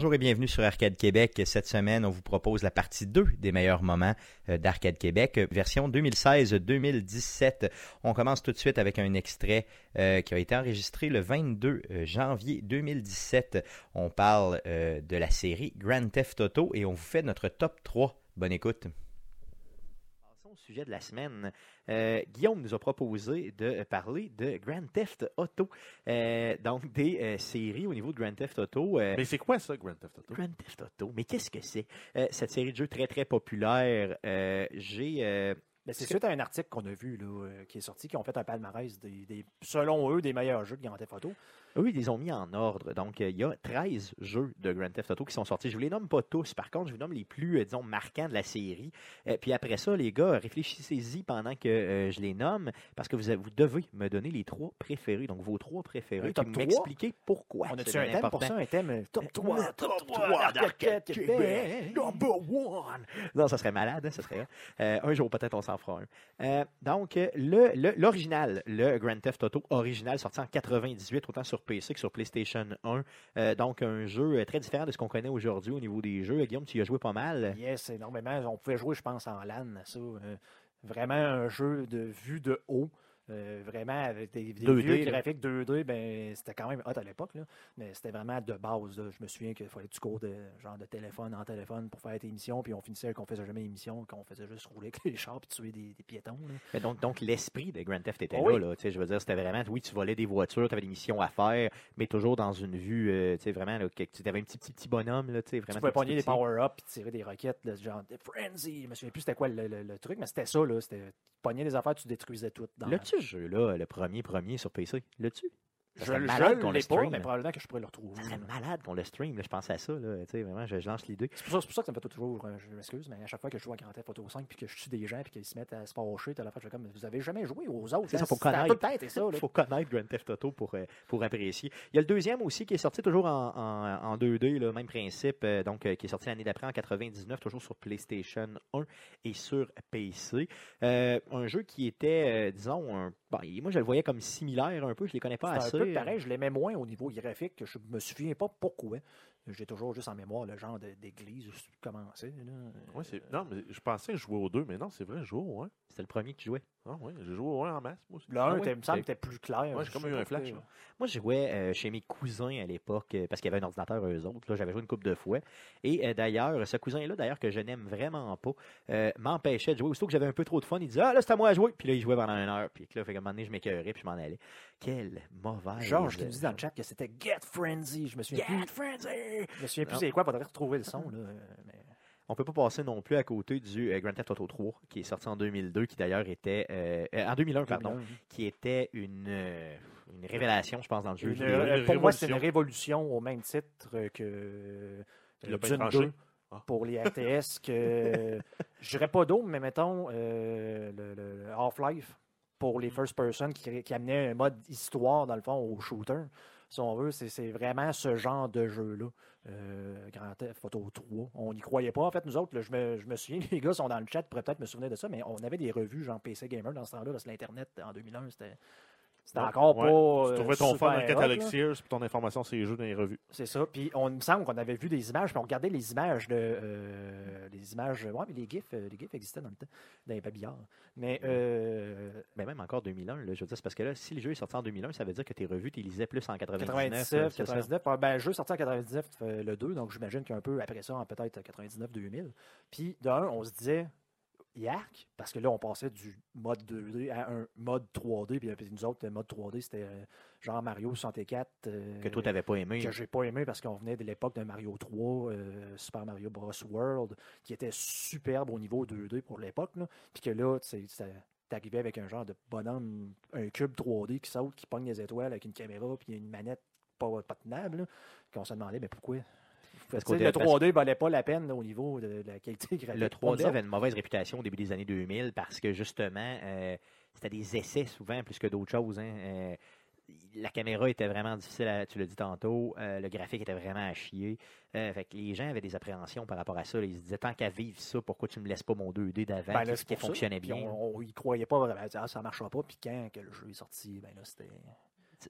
Bonjour et bienvenue sur Arcade Québec. Cette semaine, on vous propose la partie 2 des meilleurs moments euh, d'Arcade Québec, euh, version 2016-2017. On commence tout de suite avec un extrait euh, qui a été enregistré le 22 janvier 2017. On parle de la série Grand Theft Auto et on vous fait notre top 3. Bonne écoute sujet de la semaine. Euh, Guillaume nous a proposé de parler de Grand Theft Auto. Euh, donc, des euh, séries au niveau de Grand Theft Auto. Mais c'est quoi ça, Grand Theft Auto? Grand Theft Auto. Mais qu'est-ce que c'est? cette série de jeux très, très populaire. J'ai. Ben, c'est suite à un article qu'on a vu là, qui est sorti, qui ont fait un palmarès des, selon eux, des meilleurs jeux de Grand Theft Auto. Oui, ils les ont mis en ordre. Donc, il y a 13 jeux de Grand Theft Auto qui sont sortis. Je ne vous les nomme pas tous. Par contre, je vous nomme les plus, euh, disons, marquants de la série. Euh, puis après ça, les gars, réfléchissez-y pendant que euh, je les nomme, parce que vous, vous devez me donner les trois préférés. Donc, vos trois préférés. Oui, m'expliquer pourquoi. On a-tu un thème pour ça? Un thème top 3, top 3 d'Arcade Québec, number one. Non, ça serait malade, hein, ça serait. un jour, peut-être, on s'en fera un. donc, l'original, le, le Grand Theft Auto original, sorti en 98, autant sur PC que sur PlayStation 1. Euh, donc, un jeu euh, très différent de ce qu'on connaît aujourd'hui au niveau des jeux. Guillaume, tu y as joué pas mal. Yes, énormément. On pouvait jouer, je pense, en LAN, ça. Euh, vraiment un jeu de vue de haut. Euh, vraiment, avec des, des graphiques 2D, ben, c'était quand même hot à l'époque, mais c'était vraiment de base. Je me souviens qu'il fallait du cours de genre de téléphone en téléphone pour faire tes émissions, puis on finissait qu'on faisait jamais émission, qu'on faisait juste rouler avec les chars puis tuer des, piétons. donc, donc l'esprit de Grand Theft était là, là je veux dire, c'était vraiment, oui, tu volais des voitures, tu avais des missions à faire, mais toujours dans une vue, euh, tu sais, vraiment, tu avais un petit, petit, petit bonhomme, là, tu vraiment. Tu pouvais pogner des power-ups puis tirer des roquettes, genre des frenzy. Je me souviens plus c'était quoi le, truc, mais c'était ça, là. C'était pogner des affaires, tu détruisais tout. Dans Jeu-là, le premier premier sur PC? L'as-tu? Je malade qu'on le stream. mais probablement que je pourrais le retrouver. Serait malade qu'on le stream. je pense à ça. Là, vraiment, je, lance l'idée. C'est pour, pour, ça que ça me fait toujours. Euh, je m'excuse, mais à chaque fois que je joue à Grand Theft Auto 5 puis que je tue des gens puis qu'ils se mettent à se fâcher, la fin, je fais comme Vous avez jamais joué aux autres. C'est ça, faut connaître. Il faut connaître Grand Theft Auto pour, euh, pour apprécier. Il y a le deuxième aussi qui est sorti toujours en, en, 2D, le même principe, euh, donc qui est sorti l'année d'après en 99, toujours sur PlayStation 1 et sur PC. un jeu qui était, disons, un Bon, moi, je le voyais comme similaire un peu. Je ne les connais pas assez. un peu pareil. Je l'aimais moins au niveau graphique. Je me souviens pas pourquoi. J'ai toujours juste en mémoire le genre d'église où tu commençais. Ouais, non, mais je pensais jouer au 2, mais non, c'est vrai, je jouais au 1. C'était le premier que tu jouais. Ah oui, j'ai joué au 1 en masse, moi aussi. Le 1, ah, me semble, était plus clair. Moi, j'ai comme eu un flash. Moi, je jouais euh, chez mes cousins à l'époque, euh, parce qu'il y avait un ordinateur eux autres. J'avais joué une couple de fois. Et euh, d'ailleurs, ce cousin-là, d'ailleurs, que je n'aime vraiment pas, m'empêchait de jouer. Aussitôt que j'avais un peu trop de fun, il disait Ah, là, c'est à moi à jouer. Puis là, il jouait pendant une heure. Puis là, fait un moment donné, je m'écœurais, puis je m'en allais. Quelle mauvaise. Georges qui nous dit dans le chat que c'était Get Frenzy. Je me souviens Get Frenzy. Je me souviens plus c'est quoi, faudrait retrouver le son. Là, mais... On peut pas passer non plus à côté du euh, Grand Theft Auto 3, qui est sorti en 2002, qui d'ailleurs était euh, euh, en 2001, pardon, qui était une, une révélation, je pense, dans le jeu. pour moi, c'est une révolution au même titre que le Dune 2 ah. pour les RTS. que je dirais pas d'autre, mais mettons le, Half-Life pour les mm. first person qui, qui, amenait un mode histoire dans le fond au shooter si on veut, c'est vraiment ce genre de jeu-là. Euh, Grand Theft Auto 3. On n'y croyait pas. En fait, nous autres, je, me, je, me, souviens, les gars sont dans le chat, pourraient peut-être me souvenir de ça, mais on avait des revues genre PC Gamer dans ce temps-là, que l'Internet en 2001, c'était c'était encore pas. Tu euh, trouvais ton fan dans le catalogue Sears, puis ton information sur les jeux dans les revues. C'est ça. Puis on me semble qu'on avait vu des images, puis on regardait les images de. Euh, les images. Ouais, mais les GIFs, euh, les GIFs existaient dans le temps, dans les babillards. Mais. mais même encore 2001, là, je veux dire, c'est parce que là, si le jeu est sorti en 2001, ça veut dire que tes revues, tu lisais plus en 99. 97, 99. Ben, le jeu est sorti en 99, le 2, donc j'imagine qu'un peu après ça, en peut-être 99-2000. Puis d'un, on se disait, Yark, parce que là, on passait du mode 2D à un mode 3D, puis nous autres, le mode 3D, c'était euh, genre Mario 64. Euh, que toi, t'avais pas aimé. Que j'ai pas aimé parce qu'on venait de l'époque de Mario 3, euh, Super Mario Bros. World, qui était superbe au niveau 2D pour l'époque, puis que là, t'arrivais avec un genre de bonhomme, un cube 3D qui saute, qui pogne les étoiles avec une caméra, puis une manette pas, pas tenable, qu'on se demandait, mais pourquoi? Le 3D valait pas la peine au niveau de, la qualité graphique. Le 3D avait une mauvaise réputation au début des années 2000 parce que justement, euh, c'était des essais souvent plus que d'autres choses. Hein. Euh, la caméra était vraiment difficile, tu l'as dit tantôt. Euh, le graphique était vraiment à chier. fait que les gens avaient des appréhensions par rapport à ça. Ils se disaient tant qu'à vivre ça, pourquoi tu me laisses pas mon 2D d'avant ben qui, fonctionnait bien. on, ne croyait pas vraiment. Ah, ça marchera pas. Puis quand que le jeu est sorti, ben là, c'était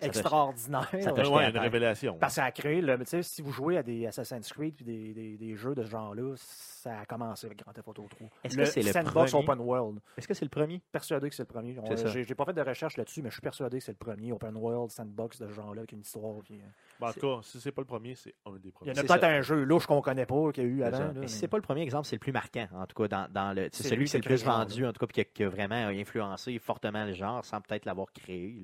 extraordinaire. Ça ouais, une révélation. Parce que ça a créé, le, si vous jouez à des Assassin's Creed et des, des, des, jeux de ce genre-là, ça a commencé avec Grand Theft Auto 3. Est-ce que c'est le Sandbox Open World. Est-ce que c'est le premier? Persuadé que c'est le premier. J'ai pas fait de recherche là-dessus, mais je suis persuadé que c'est le premier Open World Sandbox de ce genre-là avec une histoire. Puis, euh, ben, en tout cas, si c'est pas le premier, c'est un des premiers. Il y en a peut-être un jeu louche qu'on connaît pas, qu'il y a eu avant. Là, si c'est pas le premier exemple, c'est le plus marquant, en tout cas, dans, dans le. C'est celui qui est le plus vendu, en tout cas, puis qui a, vraiment influencé fortement le genre, sans peut-être l'avoir créé.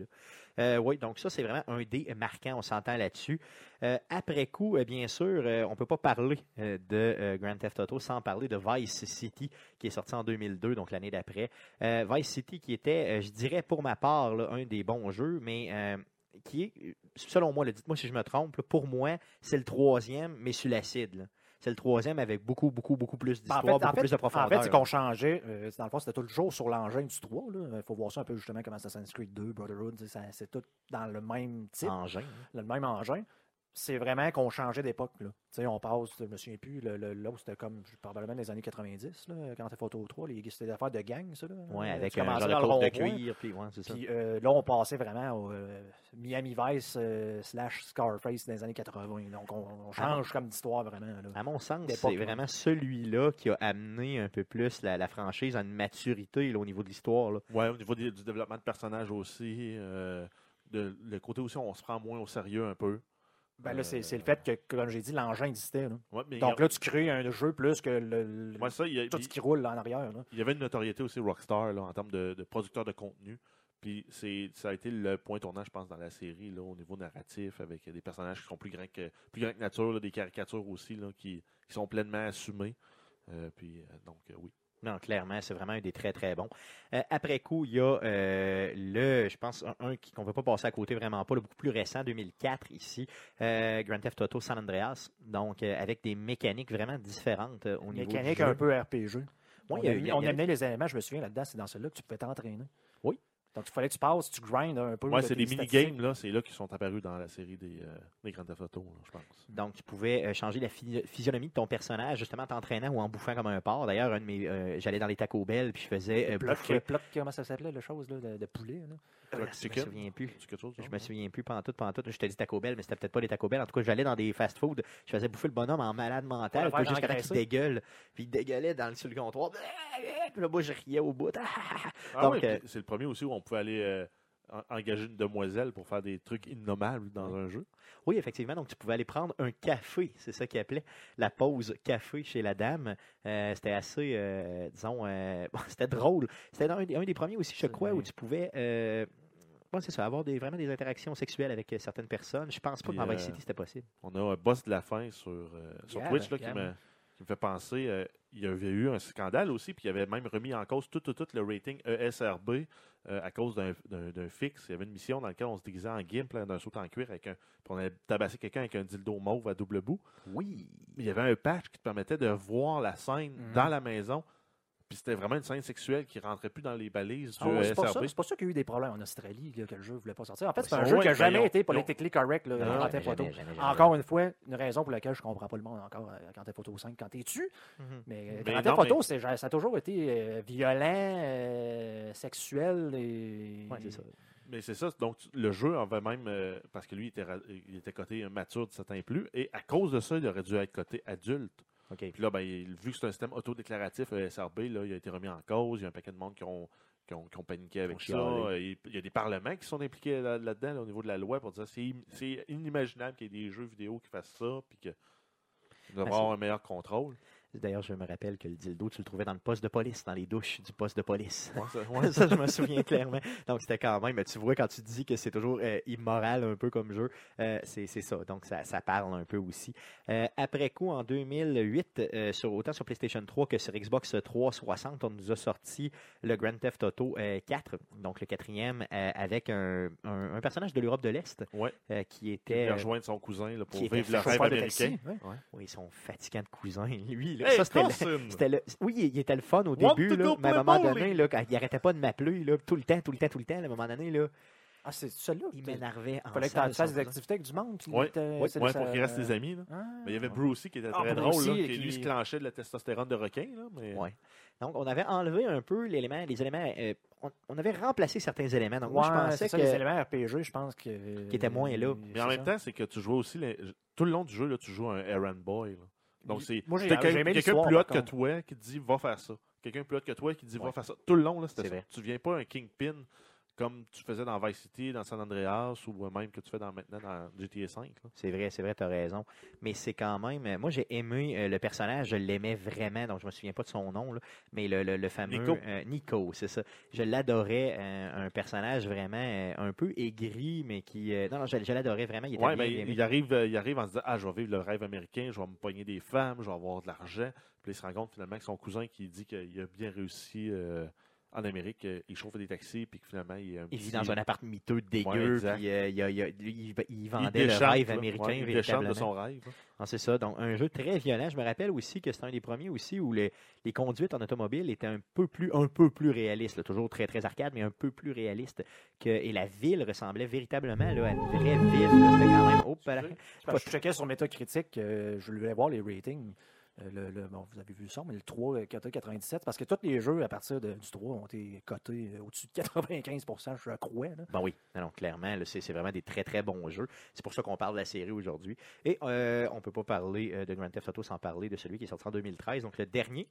Euh, oui, donc ça, c'est vraiment un dé marquant, on s'entend là-dessus. Euh, après coup, euh, bien sûr, on ne peut pas parler de Grand Theft Auto sans parler de Vice City, qui est sorti en 2002, donc l'année d'après. Vice City, qui était, je dirais pour ma part, un des bons jeux, mais qui est, selon moi, dites-moi si je me trompe, pour moi, c'est le troisième, mais sur l'acide. C'est le troisième avec beaucoup, beaucoup, beaucoup plus ben, d'histoire, beaucoup plus de profondeur. En fait, c'est qu'on changeait. Euh, dans le fond, c'était toujours sur l'engin du 3. Il faut voir ça un peu justement comme Assassin's Creed 2, Brotherhood. C'est tout dans le même type. Engin. Le même engin c'est vraiment qu'on changeait d'époque. On passe, je me souviens plus, là, c'était comme, je parle même des années 90, là, quand t'es photo 3, c'était des affaires de gang, ça. Là. Ouais, avec un genre de, de cuir, puis ouais, c'est ça. Puis euh, là, on passait vraiment au euh, Miami Vice euh, slash Scarface dans les années 80. Donc, on, change comme d'histoire vraiment. Là, à mon sens, c'est vraiment celui-là qui a amené un peu plus la, franchise à une maturité au niveau de l'histoire. Ouais, au niveau du, développement de personnages aussi. de, le côté aussi, on se prend moins au sérieux un peu. Ben là, c'est, le fait que, comme j'ai dit, l'engin existait. Donc là, tu crées un jeu plus que le, tout ce qui roule en arrière. Il y avait une notoriété aussi Rockstar là, en termes de, de producteur de contenu. Puis c'est, ça a été le point tournant, je pense, dans la série, là, au niveau narratif, avec des personnages qui sont plus grands que, plus grands que nature, des caricatures aussi, là, qui, sont pleinement assumées. Euh, puis, euh, donc, euh, oui. Non, clairement, c'est vraiment un des très, très bons. Euh, après coup, il y a euh, le, je pense, un, qu'on ne veut pas passer à côté vraiment pas, le beaucoup plus récent, 2004 ici, euh, Grand Theft Auto San Andreas, donc avec des mécaniques vraiment différentes au niveau Mécanique un peu RPG. on, amenait les éléments, je me souviens là-dedans, c'est dans celui-là que tu pouvais t'entraîner. Oui, donc, il fallait que tu passes, tu grindes un peu. Oui, c'est des mini-games, là. C'est là qui sont apparus dans la série des, euh, des Grand Theft Auto, je pense. Donc, tu pouvais euh, changer la physionomie de ton personnage, justement, en t'entraînant ou en bouffant comme un porc. D'ailleurs, euh, j'allais dans les Taco Bell, puis je faisais. Euh, bouffer... comment ça s'appelait, la chose, là, de, de poulet, là? Je me souviens plus. Je me souviens plus. Je t'ai dit Taco Bell, mais c'était peut-être pas les Taco Bell. En tout cas, j'allais dans des fast-food. Je faisais bouffer le bonhomme en malade mental, ouais, jusqu'à qu'il dégueule. Puis il dégueulait dans le, sur le comptoir. Puis là, moi, je riais au bout. ah, Donc, oui, c'est le premier aussi où on pouvait aller engager une demoiselle pour faire des trucs innommables dans un jeu. Oui, effectivement. Donc, tu pouvais aller prendre un café. C'est ça qu'il appelait la pause café chez la dame. Euh, c'était assez, euh, disons, euh, c'était drôle. C'était un, des premiers aussi, je crois, où tu pouvais. C'est ça, avoir des, vraiment des interactions sexuelles avec certaines personnes. Je pense pas que dans Vice City c'était possible. On a un boss de la fin sur, sur Twitch là, qui me qui me fait penser, euh, il y avait eu un scandale aussi, puis il avait même remis en cause tout, tout, tout le rating ESRB euh, à cause d'un fixe. Il y avait une mission dans laquelle on se déguisait en gimp, d'un saut en cuir, avec un, puis on avait tabassé quelqu'un avec un dildo mauve à double bout. Oui. Il y avait un patch qui te permettait de voir la scène mhm. dans la maison puis c'était vraiment une scène sexuelle qui rentrait plus dans les balises du ah C'est pas, ça, qu'il y a eu des problèmes en Australie, que le jeu ne voulait pas sortir. En fait, c'est un jeu qui n'a jamais été politically correct là, Photo. Encore une fois, une raison pour laquelle je ne comprends pas le monde encore quand t'es Photo 5, quand t'es tu. Mm Mais quand t'es Photo, ça a toujours été euh, violent, euh, sexuel. Et... c'est ça. Mais c'est ça. Donc, le jeu avait même, euh, parce que lui, il était, il était coté mature de 7 ans plus, et à cause de ça, il aurait dû être coté adulte. Puis là, ben, vu que c'est un système autodéclaratif, le SRB, là, il a été remis en cause. Il y a un paquet de monde qui ont, qui ont, paniqué avec ça. Il y a des parlements qui sont impliqués là-dedans, au niveau de la loi, pour dire que c'est inimaginable qu'il y ait des jeux vidéo qui fassent ça, puis que nous devons avoir un meilleur contrôle. D'ailleurs, je me rappelle que le dildo, tu le trouvais dans le poste de police, dans les douches du poste de police. ça, je me souviens clairement. Donc, c'était quand même, tu vois, quand tu dis que c'est toujours euh, immoral un peu comme jeu, euh, c'est ça. Donc, ça, ça, parle un peu aussi. Euh, après coup, en 2008, sur, autant sur PlayStation 3 que sur Xbox 360, on nous a sorti le Grand Theft Auto 4, donc le quatrième, avec un, un, personnage de l'Europe de l'Est qui était. Il rejoindre son cousin pour vivre le rêve américain. Oui, ils sont fatigants de cousin, lui c'était le, oui, il était le fun au début, là, mais à un moment donné, là, quand il arrêtait pas de m'appeler tout le temps, tout le temps, tout le temps, à un moment donné, là, Ah, c'est celui-là. Il m'énervait en fallait que tu fasses des activités avec du monde. Oui, ouais, pour qu'il reste des amis. Là. Ah. mais il y avait Brucey qui était ah, très drôle, là, qui, lui se clenchait de la testostérone de requin. Là, mais... ouais. Donc, on avait enlevé un peu l'élément, les éléments. Euh, on, avait remplacé certains éléments. Donc, moi, je pensais que. les éléments RPG, je pense que. Qui étaient moins là. Mais en même temps, c'est que tu jouais aussi. Tout le long du jeu, là, tu joues un errand boy. Donc, c'est quelqu'un plus haut que toi qui dit va faire ça. Quelqu'un plus haut que toi qui dit va faire ça. Tout le long, là, c'était ça. Tu viens pas un kingpin comme tu faisais dans Vice City, dans San Andreas ou même que tu fais dans, maintenant dans GTA 5. C'est vrai, c'est vrai, tu as raison. Mais c'est quand même. Moi, j'ai aimé euh, le personnage, je l'aimais vraiment, donc je me souviens pas de son nom, là, mais le, le, fameux. Nico. Euh, Nico, c'est ça. Je l'adorais, euh, un personnage vraiment un peu aigri, mais qui. non, non, je, l'adorais vraiment. Il, ouais, mais il, arrive, il arrive en se disant Ah, je vais vivre le rêve américain, je vais me pogner des femmes, je vais avoir de l'argent. Puis il se rend compte finalement que son cousin qui dit qu'il a bien réussi en Amérique, euh, il chauffe des taxis, puis finalement, il, il vit dans un appart miteux dégueu, puis euh, il, vendait le rêve américain. il de son rêve. Ah, c'est ça. Donc, un jeu très violent. Je me rappelle aussi que c'était un des premiers aussi où les, les, conduites en automobile étaient un peu plus, un peu plus réalistes. toujours très, très arcade, mais un peu plus réaliste. Que, et la ville ressemblait véritablement là, à une vraie ville. C'était quand même. Oh, je checkais sur Metacritic, euh, je voulais voir les ratings. Euh, le, bon, vous avez vu ça, mais le 3, 97, parce que tous les jeux à partir du 3 ont été cotés euh, au-dessus de 95% je crois. Ben oui, clairement, c'est vraiment des très très bons jeux. C'est pour ça qu'on parle de la série aujourd'hui. Et euh, on ne peut pas parler de Grand Theft Auto sans parler de celui qui est sorti en 2013, donc le dernier,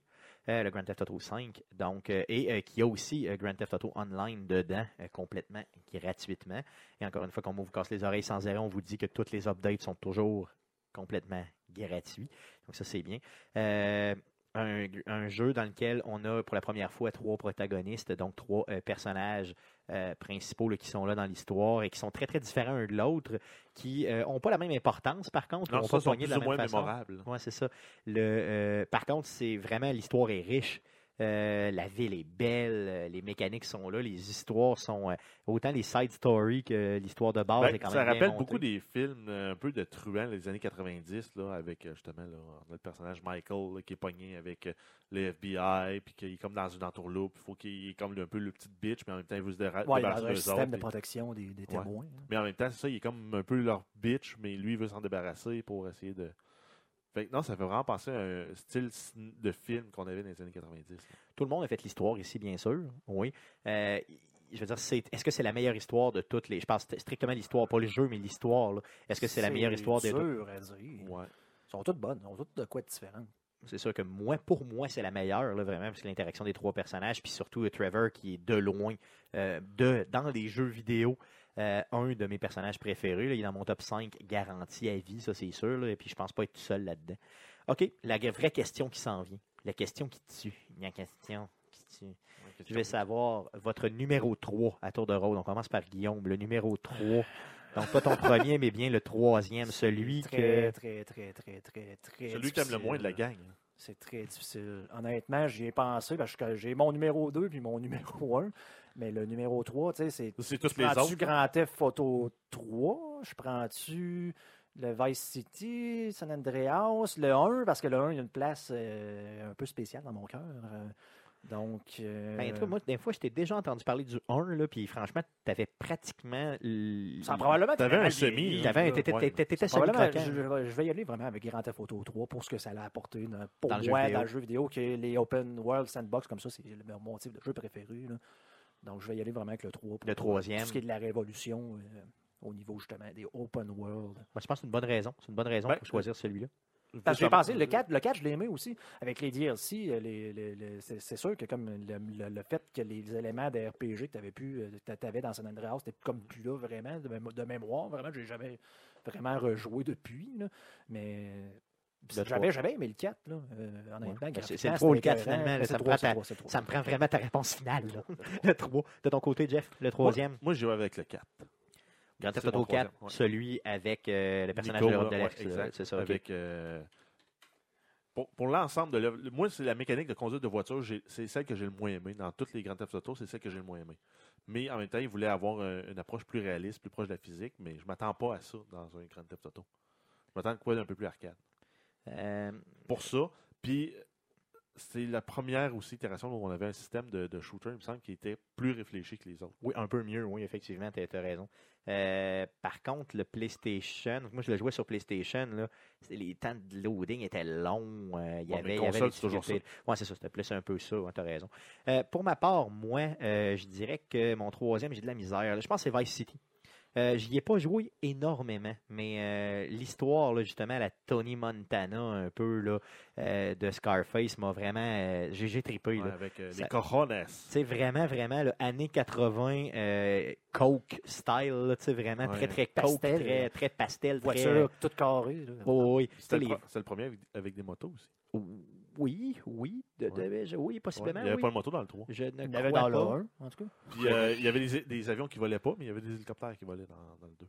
le Grand Theft Auto 5, donc, et qui a aussi Grand Theft Auto Online dedans, complètement gratuitement. Et encore une fois, comme on vous casse les oreilles sans arrêt, on vous dit que toutes les updates sont toujours complètement gratuits. Donc ça, c'est bien. Euh, un, jeu dans lequel on a pour la première fois trois protagonistes, donc trois euh, personnages euh, principaux qui sont là dans l'histoire et qui sont très très différents un de l'autre, qui n'ont pas la même importance par contre, non, pas sont plus ou moins mémorables. Ouais, c'est ça. Le, par contre, c'est vraiment l'histoire est riche. Euh, la ville est belle, euh, les mécaniques sont là, les histoires sont euh, autant les side stories que l'histoire de base ben, est quand ça même. Ça rappelle beaucoup des films un peu de truands des années 90 là, avec justement notre personnage Michael qui est pogné avec le FBI puis qui est comme dans une entourloupe, il faut qu'il est comme un peu le petit bitch mais en même temps il veut se débarrasser ouais, il a un système de protection des, témoins. Hein. Mais en même temps c'est ça, il est comme un peu leur bitch mais lui il veut s'en débarrasser pour essayer de non, ça fait vraiment penser à un style de film qu'on avait dans les années 90. Tout le monde a fait l'histoire ici, bien sûr. Oui. Euh, je veux dire, est-ce que c'est la meilleure histoire de toutes les. Je pense strictement l'histoire, pas le jeu, mais l'histoire. Est-ce que c'est la meilleure histoire de toutes? à dire. Ouais. Elles sont toutes bonnes. Elles ont toutes de quoi être différentes. C'est sûr que moi, pour moi, c'est la meilleure, vraiment, parce que l'interaction des trois personnages, puis surtout Trevor qui est de loin, euh, de, dans les jeux vidéo, euh, un de mes personnages préférés. il est dans mon top 5 garanti à vie, ça c'est sûr. et puis je pense pas être tout seul là-dedans. OK, la vraie question qui s'en vient. La question qui tue. La question qui tue. Je vais savoir votre numéro 3 à tour de rôle. On commence par Guillaume, le numéro 3. Donc, pas ton premier, mais bien le troisième, celui très, que. Très, très, très, très, très. Celui qui aime le moins de la gang. C'est très difficile. Honnêtement, j'y ai pensé parce que j'ai mon numéro 2 puis mon numéro 1. Mais le numéro 3, tu sais, c'est. C'est tous les autres. Grand Theft Photo 3? Je prends-tu le Vice City, San Andreas, le 1, parce que le 1, il y a une place euh, un peu spéciale dans mon cœur. Euh, donc. Euh... Ben, toi, moi, des fois, je t'ai déjà entendu parler du 1, là, puis franchement, tu avais pratiquement. Ça, probablement. Tu avais un semi. Tu avais T'étais semi je, je vais y aller vraiment avec Grand Theft Auto 3 pour ce que ça a apporté pour dans moi dans le jeu vidéo, que les open world sandbox comme ça, c'est mon type de jeu préféré. Là. Donc, je vais y aller vraiment avec le 3. le troisième. Tout ce qui est de la révolution euh, au niveau justement des open world. Moi, je pense que c'est une bonne raison. C'est une bonne raison pour choisir celui-là. j'ai pensé, le 4, le 4 je l'ai aimé aussi. Avec les DLC, euh, les, c'est sûr que comme le, fait que les éléments de RPG que tu avais, pu, euh, avais dans San Andreas, c'était comme plus là vraiment, de, mémoire. Vraiment, je n'ai jamais vraiment rejoué depuis. Mais j'avais, j'avais aimé le 4, là, euh, honnêtement. Ben, c'est le 3 ou le 4, finalement. Ça, me prend vraiment ta réponse finale. le 3. De ton côté, Jeff, le troisième. Moi, je vais avec le 4. Grand Theft Auto 4, celui avec euh, le personnage de l'Europe de l'Est. C'est ça, avec, euh, pour, pour l'ensemble de l'œuvre, moi, c'est la mécanique de conduite de voiture, c'est celle que j'ai le moins aimé. Dans toutes les Grand Theft Auto, c'est celle que j'ai le moins aimé. Mais en même temps, il voulait avoir une approche plus réaliste, plus proche de la physique, mais je ne m'attends pas à ça dans un Grand Theft Auto. Je m'attends à quoi d'un peu plus arcade. Euh, pour ça. Puis c'est la première aussi itération où on avait un système de, de, shooter, il me semble, qui était plus réfléchi que les autres. Oui, un peu mieux, oui, effectivement, tu as, raison. Euh, par contre, le PlayStation, moi je le jouais sur PlayStation, là, les temps de loading étaient longs. Euh, il y avait, il y avait toujours ça. Ouais, c'est ça, c'était plus un peu ça, tu as raison. Euh, pour ma part, moi, je dirais que mon troisième, j'ai de la misère. Je pense que c'est Vice City. Euh, J'y ai pas joué énormément, mais euh, l'histoire, justement, la Tony Montana, un peu là, euh, de Scarface, m'a vraiment. Euh, j'ai trippé. Là. avec les cojones. C'est vraiment, vraiment, là, années 80, Coke style, sais vraiment très, très Coke, très, très pastel. Voiture très... toute carrée. oui. C'est le, le, premier avec, des motos aussi. Oui, oui, de, oui, possiblement. il n'y avait pas de moto dans le 3. Je ne il y avait dans le 1, en tout cas. Puis euh, il y avait des, des, avions qui ne volaient pas, mais il y avait des hélicoptères qui volaient dans, dans le 2.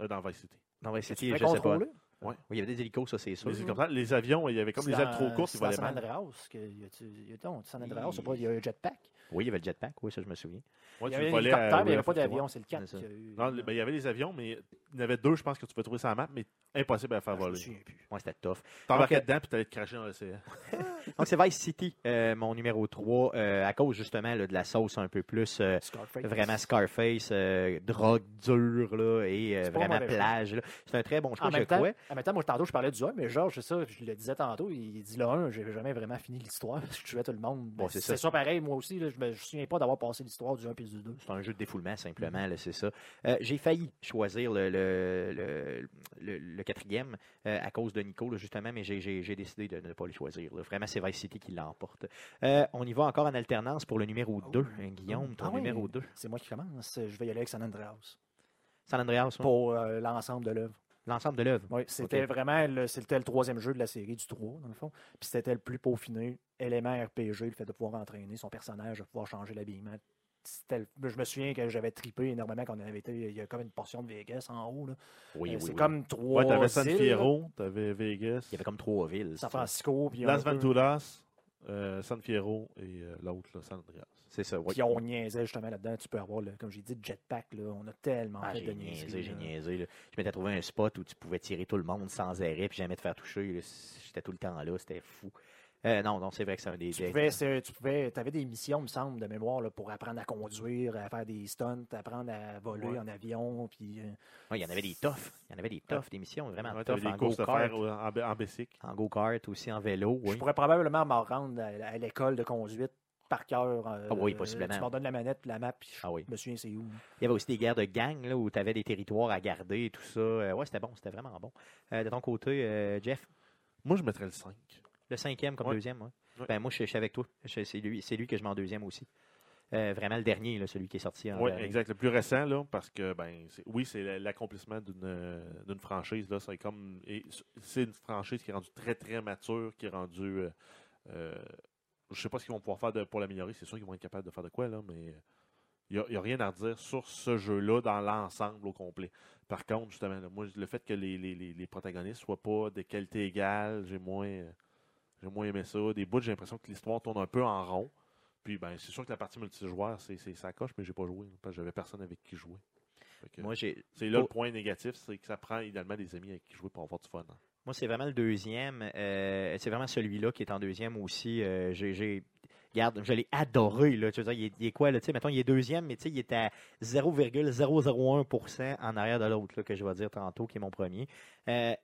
Euh, dans Vice City. Dans Vice City, je ne sais pas. Oui, il y avait des hélicos, ça c'est sûr. Les, hélicoptères, les avions, il y avait comme des ailes trop courtes qui volaient. San Andreas, il y a San Andreas, il y a un jetpack. Oui, il y avait le jetpack, oui, ça je me souviens. il y avait l'hélicoptère, mais il n'y avait pas d'avion, c'est le 4. Non, ben, il y avait des avions, mais il y en avait deux, je pense, que tu peux trouver sur la map, mais impossible à faire voler. Moi, c'était tough. T'embarquais dedans, puis t'allais te cracher dans l'océan. Donc, c'est Vice City, euh, mon numéro 3, euh, à cause justement de la sauce un peu plus euh, vraiment Scarface, drogue dure là, et vraiment plage. C'est un très bon choix, en même temps, En même temps, moi, tantôt, je parlais du 1, mais Georges, c'est ça, je le disais tantôt, il dit le 1, j'ai jamais vraiment fini l'histoire parce que je tuais tout le monde. Bon, c'est ça. pareil, moi aussi, je me souviens pas d'avoir passé l'histoire du 1 et du 2. C'est un jeu de défoulement, simplement, c'est ça. j'ai failli choisir le, le, le, quatrième à cause de Nico, justement, mais j'ai décidé de ne pas le choisir. Vraiment, c'est Vice City qui l'emporte. Euh, on y va encore en alternance pour le numéro 2. Hein, Guillaume, ton ah numéro 2. C'est moi qui commence. Je vais y aller avec San Andreas. San Andreas, Pour euh, l'ensemble de l'œuvre. L'ensemble de l'œuvre. Oui, c'était vraiment le, c'était le troisième jeu de la série du 3, dans le fond. Puis c'était le plus peaufiné, élément RPG, le fait de pouvoir entraîner son personnage, de pouvoir changer l'habillement, je me souviens que j'avais tripé énormément quand on avait été. Il y a comme une portion de Vegas en haut. Là. Oui, euh, oui, C'est comme trois. Ouais, t'avais San Fierro, t'avais Vegas. Il y avait comme trois villes. San Francisco. Puis Las Venturas, euh, San Fierro et euh, l'autre, San Andreas. C'est ça, oui. Puis on niaisait justement là-dedans. Tu peux avoir, comme j'ai dit, jetpack. Là. On a tellement ah, fait de niaiser. J'ai niaisé. Je m'étais trouvé un spot où tu pouvais tirer tout le monde sans arrêt puis jamais te faire toucher. J'étais tout le temps là. C'était fou. Euh, non, non, c'est vrai que c'est un des. Tu pouvais, tu pouvais, avais des missions, me semble, de mémoire, là, pour apprendre à conduire, à faire des stunts, apprendre à voler en avion. Puis, euh, il y en avait des toughs. Il y en avait des toughs, des missions vraiment ouais, toughs. Des en go-kart. En, en bicycle. En go-kart, aussi en vélo. Je pourrais probablement m'en rendre à, l'école de conduite par cœur. Euh, ah oui, possiblement. Tu m'en donnes la manette, la map, puis ah oui. je me souviens c'est où. Il y avait aussi des guerres de gang là, où tu avais des territoires à garder et tout ça. ouais, c'était bon, c'était vraiment bon. de ton côté, Jeff? Moi, je mettrais le 5. Le cinquième comme deuxième, oui. Ben, moi, je, suis avec toi. C'est lui, lui que je mets en deuxième aussi. Euh, vraiment le dernier, là, celui qui est sorti. Oui, exact. Le plus récent, là, parce que ben, oui, c'est l'accomplissement d'une franchise. Là, c'est comme c'est une franchise qui est rendue très très mature, qui est rendue. Euh, euh, je sais pas ce qu'ils vont pouvoir faire pour l'améliorer. C'est sûr qu'ils vont être capables de faire de quoi là, mais il n'y a, rien à redire sur ce jeu-là dans l'ensemble au complet. Par contre, justement, moi, le fait que les, les, les, protagonistes soient pas de qualité égale, j'ai moins. J'ai moins aimé ça. Des bouts, j'ai l'impression que l'histoire tourne un peu en rond. Puis ben, c'est sûr que la partie multijoueur, c'est, ça coche, mais j'ai pas joué. Parce que j'avais personne avec qui jouer. Moi, j'ai... C'est là le point négatif, c'est que ça prend idéalement des amis avec qui jouer pour avoir du fun. Hein. Moi, c'est vraiment le deuxième. Euh, c'est vraiment celui-là qui est en deuxième aussi. Euh, j'ai, Regarde, je l'ai adoré. Là. Tu veux dire, il, est, quoi? Là, mettons, il est deuxième, mais il est à 0,001% en arrière de l'autre, que je vais dire tantôt, qui est mon premier. Euh,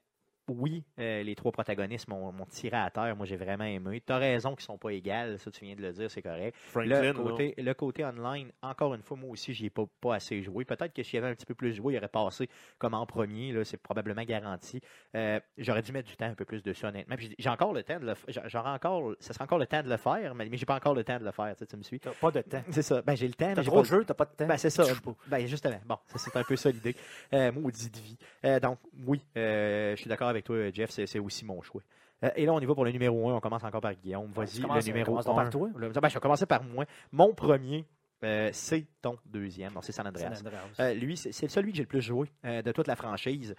oui, euh, les trois protagonistes m'ont tiré à terre. Moi, j'ai vraiment aimé. Tu as raison qu'ils sont pas égales. Ça, tu viens de le dire, c'est correct. le, côté, le côté online, encore une fois, moi aussi, j'y ai pas, pas assez joué. Peut-être que s'il y avait un petit peu plus joué, il aurait passé comme en premier. C'est probablement garanti. Euh, j'aurais dû mettre du temps un peu plus dessus, honnêtement. J'ai encore le temps de le faire. encore, ça sera encore le temps de le faire, mais, mais j'ai pas encore le temps de le faire. Tu, me suis? pas de temps. C'est ça. Ben, j'ai le temps. T'as trop de jeu, t'as pas de temps. Ben, c'est ça. Ben, justement. Bon, c'est un peu ça l'idée. Euh, maudit de vie. Euh, donc, oui, je suis d'accord avec toi, Jeff. C'est aussi mon choix. Euh, et là, on y va pour le numéro 1. On commence encore par Guillaume. Vas-y, le numéro 1. Par toi? Ben, je vais commencer par moi. Mon premier, euh, c'est ton deuxième. c'est San Andreas. Euh, lui, c'est celui que j'ai le plus joué de toute la franchise.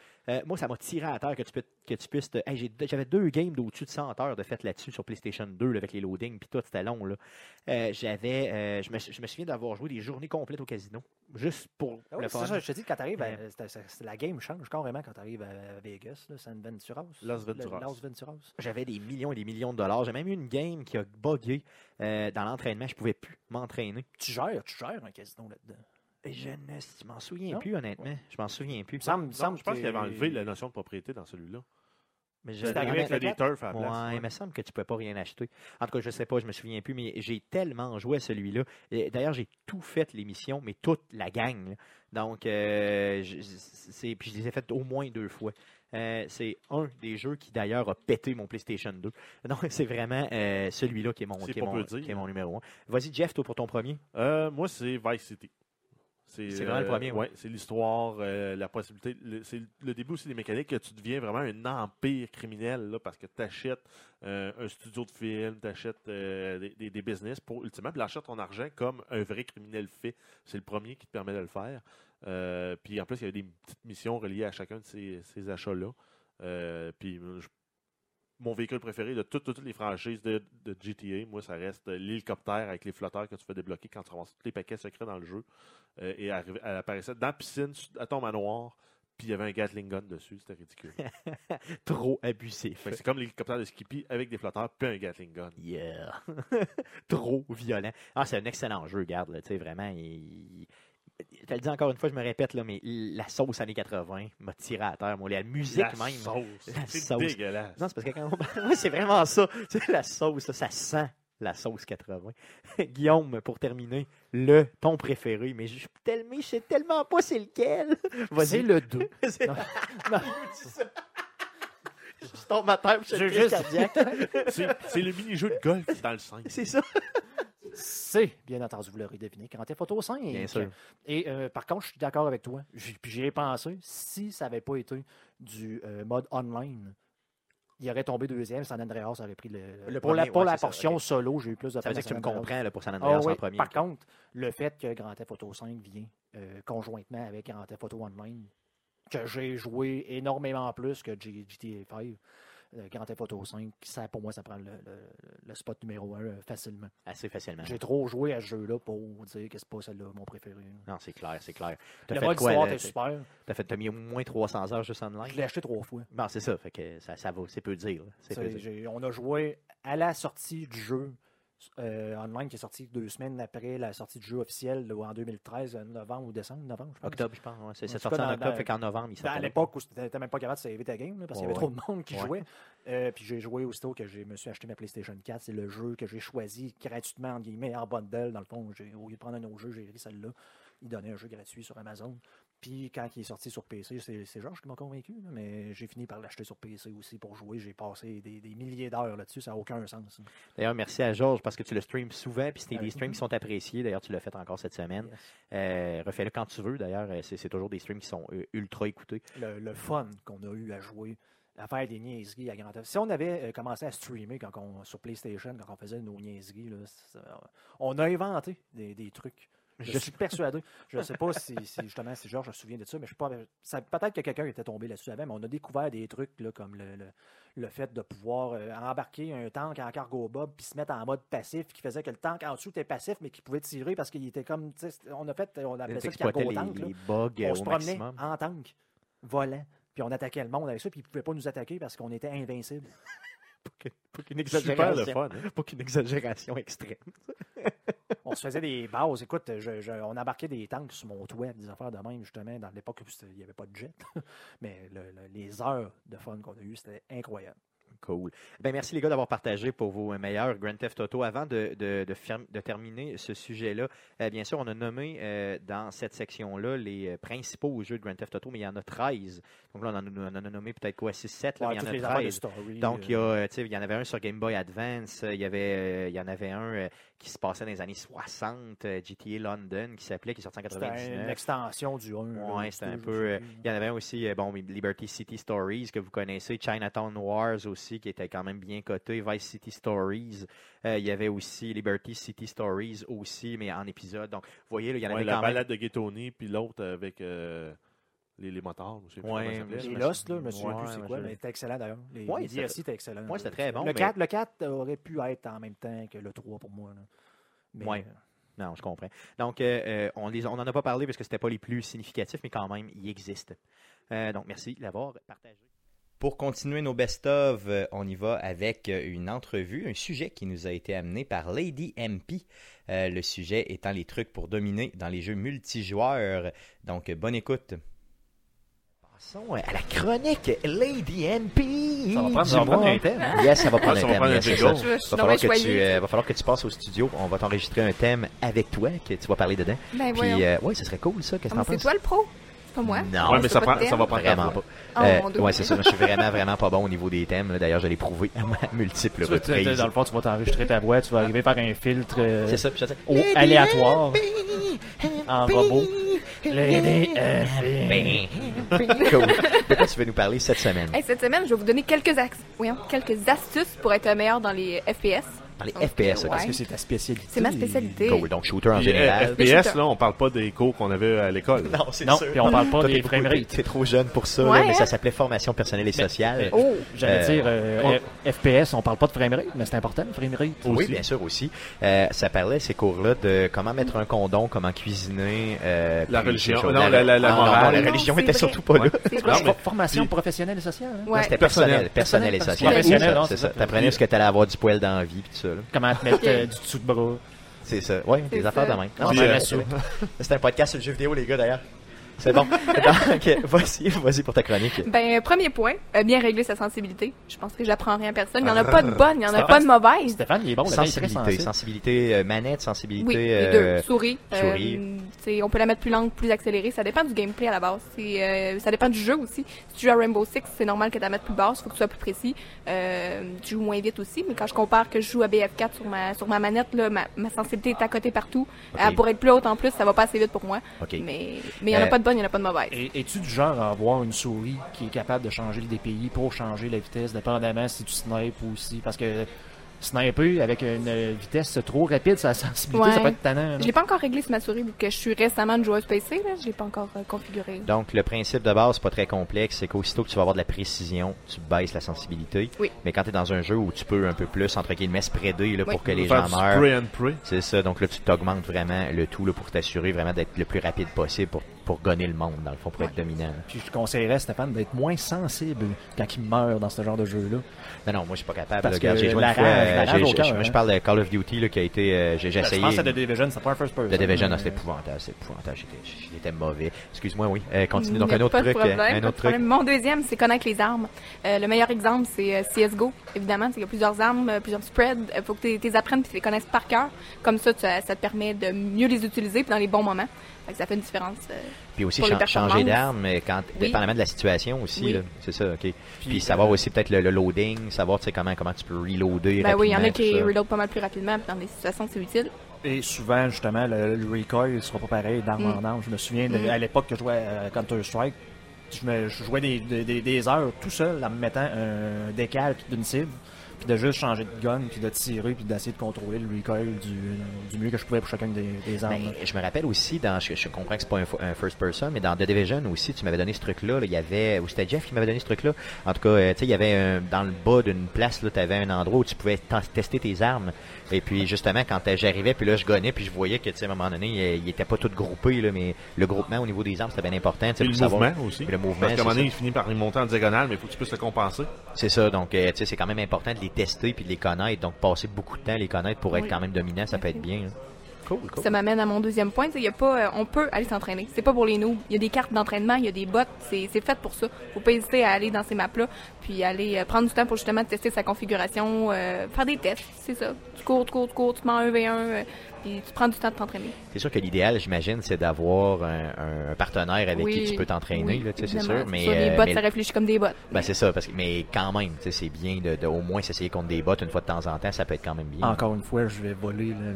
moi, ça m'a tiré à terre que tu, peux, que tu puisses. J'avais deux games d'au-dessus de 100 heures de fait là-dessus sur PlayStation 2 avec les loadings, puis tout, c'était long. J'avais, je me, je, me, souviens d'avoir joué des journées complètes au casino juste pour ah le fun. Ça, je te dis, quand tu arrives, la game change carrément quand tu arrives à Vegas, là, San Venturas. Las Venturas. Las Venturas. J'avais des millions et des millions de dollars. J'ai même eu une game qui a bugué euh, dans l'entraînement. Je pouvais plus m'entraîner. Tu gères, tu gères un casino là-dedans. Je ne m'en souviens plus, honnêtement. Je m'en souviens plus. je pense qu'il avait enlevé la notion de propriété dans celui-là. Mais je, arrivé avec des turfs à la place. Ouais, il me semble que tu ne pouvais pas rien acheter. En tout cas, je ne sais pas, je me souviens plus, mais j'ai tellement joué à celui-là. D'ailleurs, j'ai tout fait l'émission, mais toute la gang. Donc, euh, je, puis je les ai faites au moins deux fois. Euh, c'est un des jeux qui d'ailleurs a pété mon PlayStation 2. Donc c'est vraiment euh, celui-là qui est mon, qui est mon, qui est mon numéro 1. Vas-y Jeff, toi pour ton premier. moi c'est Vice City. C'est vraiment le premier. Ouais, c'est l'histoire, euh, la possibilité. C'est le début aussi des mécaniques que tu deviens vraiment un empire criminel là, parce que tu achètes euh, un studio de film, tu achètes euh, des, business pour ultimement lâcher ton argent comme un vrai criminel fait. C'est le premier qui te permet de le faire. puis en plus, il y a des petites missions reliées à chacun de ces, ces achats-là. puis je mon véhicule préféré de toutes, toutes les franchises de, GTA, moi, ça reste l'hélicoptère avec les flotteurs que tu fais débloquer quand tu ramasses tous les paquets secrets dans le jeu. Euh, et elle, apparaissait dans la piscine, à ton manoir, puis il y avait un Gatling gun dessus. C'était ridicule. Trop abusif. C'est comme l'hélicoptère de Skippy avec des flotteurs, puis un Gatling gun. Yeah. Trop violent. Ah, c'est un excellent jeu, garde. Tu sais, vraiment, il je le dis encore une fois, je me répète, là, mais la sauce années 80 m'a tiré à terre. Moi, la musique la même. Sauce. C'est dégueulasse. Non, c'est parce que quand on... c'est vraiment ça. La sauce, ça sent la sauce 80. Guillaume, pour terminer, le ton préféré, mais je, tellement, je sais tellement pas c'est lequel. C'est le 2. c'est... Je tombe à terre, je juste... c'est le mini-jeu de golf dans le 5. C'est ça. C'est, bien entendu, vous l'aurez deviné, quand t'es photo 5. Bien sûr. Et euh, par contre, je suis d'accord avec toi. Puis j'y ai pensé, si ça n'avait pas été du euh, mode online, il aurait tombé deuxième. San Andreas aurait pris le. pour, la, portion solo, j'ai eu plus de Ça veut dire que tu me comprends pour San Andreas ah en premier. Par contre, le fait que Grand Theft Auto 5 vient euh, conjointement avec Grand Theft Auto Online, que j'ai joué énormément plus que GTA 5, Grand Theft Auto 5, ça, pour moi, ça prend le, spot numéro 1 euh, facilement. Assez facilement. J'ai trop joué à ce jeu-là pour dire que c'est pas celle-là mon préféré. Non, c'est clair, c'est clair. le mode histoire est super. T'as fait, as mis au moins 300 heures juste online? Je l'ai acheté trois fois. Bon, c'est ça, fait que ça, ça vaut, c'est peu dire. On a joué à la sortie du jeu euh, online qui est sorti deux semaines après la sortie du jeu officiel en 2013, euh, novembre ou décembre, novembre, je pense. Octobre, je pense. C'est sorti en octobre, fait qu'en novembre, il À l'époque où tu n'étais même pas capable de sauver ta game, parce qu'il y avait trop de monde qui jouait. Euh, puis j'ai joué aussitôt que je me suis acheté ma PlayStation 4. C'est le jeu que j'ai choisi gratuitement, en guillemets, en bundle. Dans le fond, au lieu de prendre un autre jeu, j'ai pris celle-là. Il donnait un jeu gratuit sur Amazon. Puis quand il est sorti sur PC, c'est Georges qui m'a convaincu, mais j'ai fini par l'acheter sur PC aussi pour jouer. J'ai passé des, milliers d'heures là-dessus, ça n'a aucun sens. D'ailleurs, merci à Georges parce que tu le streams souvent, puis c'était des streams qui sont appréciés. D'ailleurs, tu l'as fait encore cette semaine. Euh, refais-le quand tu veux, d'ailleurs, euh, c'est toujours des streams qui sont euh, ultra écoutés. Le, fun qu'on a eu à jouer à faire des niaiseries à grand Si on avait commencé à streamer quand on, sur PlayStation, quand on faisait nos niaiseries, on a inventé des trucs. Je, suis persuadé. Je ne sais pas si, justement si Georges se souvient de ça, mais je pas. Peut-être que quelqu'un était tombé là-dessus avant, mais on a découvert des trucs là, comme le, le, fait de pouvoir euh, embarquer un tank en cargo bob puis se mettre en mode passif, qui faisait que le tank en dessous était passif, mais qui pouvait tirer parce qu'il était comme. On a fait, on appelait ça le cargo tank. Les bugs on se promenait en tank, volant, puis on attaquait le monde avec ça, puis ils ne pouvaient pas nous attaquer parce qu'on était invincible. Pour qu'une exagération, qu'une exagération extrême. on se faisait des bases. Écoute, on embarquait des tanks sur mon toit, des affaires de même, justement, dans l'époque où il n'y avait pas de jet. Mais les heures de fun qu'on a eues, c'était incroyable. Cool. Ben, merci les gars d'avoir partagé pour vos meilleurs Grand Theft Auto. Avant de, de, de, terminer ce sujet-là, euh, bien sûr, on a nommé euh, dans cette section-là les euh, principaux jeux de Grand Theft Auto, mais il y en a 13. Donc là, on en, a, nommé peut-être quoi, 6, 7, là, il y en a 13. Donc il y, a, il y en avait un sur Game Boy Advance, il y, avait, il y en avait un qui se passait dans les années 60, GTA London, qui s'appelait, qui est sorti en 99. C'était une extension du 1. Oui, c'était un peu... il y en avait aussi, bon, Liberty City Stories, que vous connaissez, Chinatown Wars aussi, qui était quand même bien coté, Vice City Stories. Euh, il y avait aussi Liberty City Stories aussi, mais en épisode. Donc, vous voyez, il y en avait la balade de Ghetoni, puis l'autre avec euh, les, les motards. Je sais ouais, les Lost, là, je me souviens plus c'est quoi, mais c'était excellent d'ailleurs. Les, ouais, DLC étaient excellents. Oui, c'était très bon. Le, 4, le 4 aurait pu être en même temps que le 3 pour moi. Là. Mais, Non, je comprends. Donc, on n'en a pas parlé parce que ce n'était pas les plus significatifs, mais quand même, ils existent. donc, merci de l'avoir partagé. Pour continuer nos best-of, euh, on y va avec euh, une entrevue, un sujet qui nous a été amené par Lady MP. Euh, le sujet étant les trucs pour dominer dans les jeux multijoueurs. Donc, bonne écoute. Passons à la chronique Lady MP. Ça va prendre, ça va prendre un thème. Yes, ça va prendre un thème. va, falloir que tu, va falloir que tu passes au studio. On va t'enregistrer un thème avec toi, que tu vas parler dedans. Ben, Puis, euh, ouais, ça serait cool ça. Qu'est-ce que ah, t'en penses? C'est toi le pro? Pas moi. Non, ouais, mais ça, prend, ça va prendre vraiment pas. Oh, euh, ouais, c'est ça. je suis vraiment, vraiment pas bon au niveau des thèmes. D'ailleurs, je l'ai prouvé à multiples tu reprises. dans le fond, tu vas t'enregistrer ta voix, tu vas arriver par un filtre euh, c'est ça, puis au, aléatoire en robot. Lady cool. De quoi tu veux nous parler cette semaine? Hey, cette semaine, je vais vous donner quelques, oui, quelques astuces pour être meilleur dans les FPS FPS. Parce que c'est ta spécialité? C'est ma spécialité. donc shooter en général. FPS, là, on parle pas des cours qu'on avait à l'école. Non, c'est non, Puis on parle pas des framerate. T'es trop jeune pour ça, mais ça s'appelait formation personnelle et sociale. oh. J'allais dire, euh, FPS, on parle pas de framerate, mais c'est important, le framerate. Oui, bien sûr aussi. Euh, ça parlait, ces cours-là, de comment mettre un condom, comment cuisiner. Euh, la religion. Non, la, la, la, morale. la religion était surtout pas là. Formation professionnelle et sociale. C'était personnel, personnel et social. C'est ça. T'apprenais ce que t'allais avoir du poil dans la vie, puis tout ça. Comment te mettre du dessous de bras. C'est ça. Oui, des affaires de même. C'est un podcast sur le jeu vidéo, les gars, d'ailleurs. C'est bon. Donc, voici, vas-y pour ta chronique. Ben, premier point, euh, bien régler sa sensibilité. Je pense que j'apprends rien à personne. Il n'y en a pas de bonne, il n'y en a pas de mauvaise. Stéphane, il est bon. Sensibilité, sensibilité euh, manette, sensibilité. Oui, les euh, deux. Souris. souris. on peut la mettre plus lente, plus accélérée. Ça dépend du gameplay à la base. ça dépend du jeu aussi. Si tu joues à Rainbow Six, c'est normal que tu la mettes plus basse. Il faut que tu sois plus précis. tu joues moins vite aussi. Mais quand je compare que je joue à BF4 sur ma, sur ma manette, là, ma, sensibilité est à côté partout. pour être plus haute en plus, ça va pas assez vite pour moi. Mais il n'y en a pas de bonne, il n'y en a pas de mauvaise. Es-tu du genre à avoir une souris qui est capable de changer le DPI pour changer la vitesse, dépendamment si tu snipes ou aussi? Parce que sniper avec une vitesse trop rapide, sa sensibilité, ça peut être tannant. Je l'ai pas encore réglé sur ma souris vu que je suis récemment une joueuse PC, là, je l'ai pas encore euh, configuré. Donc le principe de base, c'est pas très complexe, c'est qu'aussitôt que tu vas avoir de la précision, tu baisses la sensibilité. Oui. Mais quand tu es dans un jeu où tu peux un peu plus entre guillemets spreader là, pour que les gens meurent. C'est ça, donc là tu t'augmentes vraiment le tout là, pour t'assurer vraiment d'être le plus rapide possible pour pour gonner le monde, dans le fond, pour être dominant. Puis je conseillerais, Stéphane, d'être moins sensible quand il meurt dans ce genre de jeu-là. Non, non, moi, je suis pas capable. Parce que j'ai joué une fois. Euh, moi, je parle de Call of Duty là, qui a été. Euh, j'ai essayé. Je pense que The Division, c'est pas un first person. The Division, c'était épouvantable. C'est épouvantable. J'étais mauvais. Excuse-moi, oui. Euh, continue. Donc, un autre truc. un autre truc. Mon deuxième, c'est connaître les armes. le meilleur exemple, c'est CSGO, évidemment. Il y a plusieurs armes, plusieurs spreads. Il faut que tu les apprennes et tu les connaisses par cœur. Comme ça, ça te permet de mieux les utiliser dans les bons moments. ça fait une différence. Puis aussi changer d'arme, quand, dépendamment de la situation aussi. C'est ça, OK. Puis, savoir aussi peut-être le, loading, savoir comment, comment tu peux reloader. Ben oui, il y en a qui reload pas mal plus rapidement, dans des situations c'est utile. Et souvent, justement, le, recoil ne sera pas pareil d'arme mm. en arme. Je me souviens, mm. à l'époque que je jouais à Counter-Strike, je, je, jouais des, des, des, heures tout seul en me mettant un décal d'une cible puis de juste changer de gun, puis de tirer, puis d'essayer de contrôler le recoil du, du mieux que je pouvais pour chacune des, des armes. Ben, je me rappelle aussi, dans, je, je comprends que c'est pas un, first person, mais dans The Division aussi, tu m'avais donné ce truc-là. il y avait, ou c'était Jeff qui m'avait donné ce truc-là. En tout cas, euh, tu sais, il y avait un, dans le bas d'une place, là, tu avais un endroit où tu pouvais tester tes armes. Et puis justement, quand j'arrivais, puis là je gonnais, puis je voyais que, à un moment donné, il, était pas tout groupé, là, mais le groupement au niveau des armes, c'était bien important. Et le mouvement aussi. le mouvement. Parce qu'à un moment donné, il finit par monter en diagonale, mais il faut que tu puisses le compenser. C'est ça, donc euh, c'est quand même important de les tester puis de les connaître. Donc passer beaucoup de temps à les connaître pour être quand même dominant, ça peut être bien. Ça m'amène à mon deuxième point. Y a pas, euh, on peut aller s'entraîner. C'est pas pour les noobs. Il y a des cartes d'entraînement, il y a des bots. C'est fait pour ça. Faut pas hésiter à aller dans ces maps-là, puis aller euh, prendre du temps pour justement tester sa configuration, euh, faire des tests. C'est ça. Tu cours, tu cours, tu cours, tu mets un V1, puis tu prends du temps de t'entraîner. C'est sûr que l'idéal, j'imagine, c'est d'avoir un, partenaire avec qui tu peux t'entraîner, c'est sûr. Mais les bots, ça réfléchit comme des bots. Ben, c'est ça, parce que, mais quand même, c'est bien de, au moins s'essayer contre des bots une fois de temps en temps, ça peut être quand même bien. Encore une fois, je vais voler le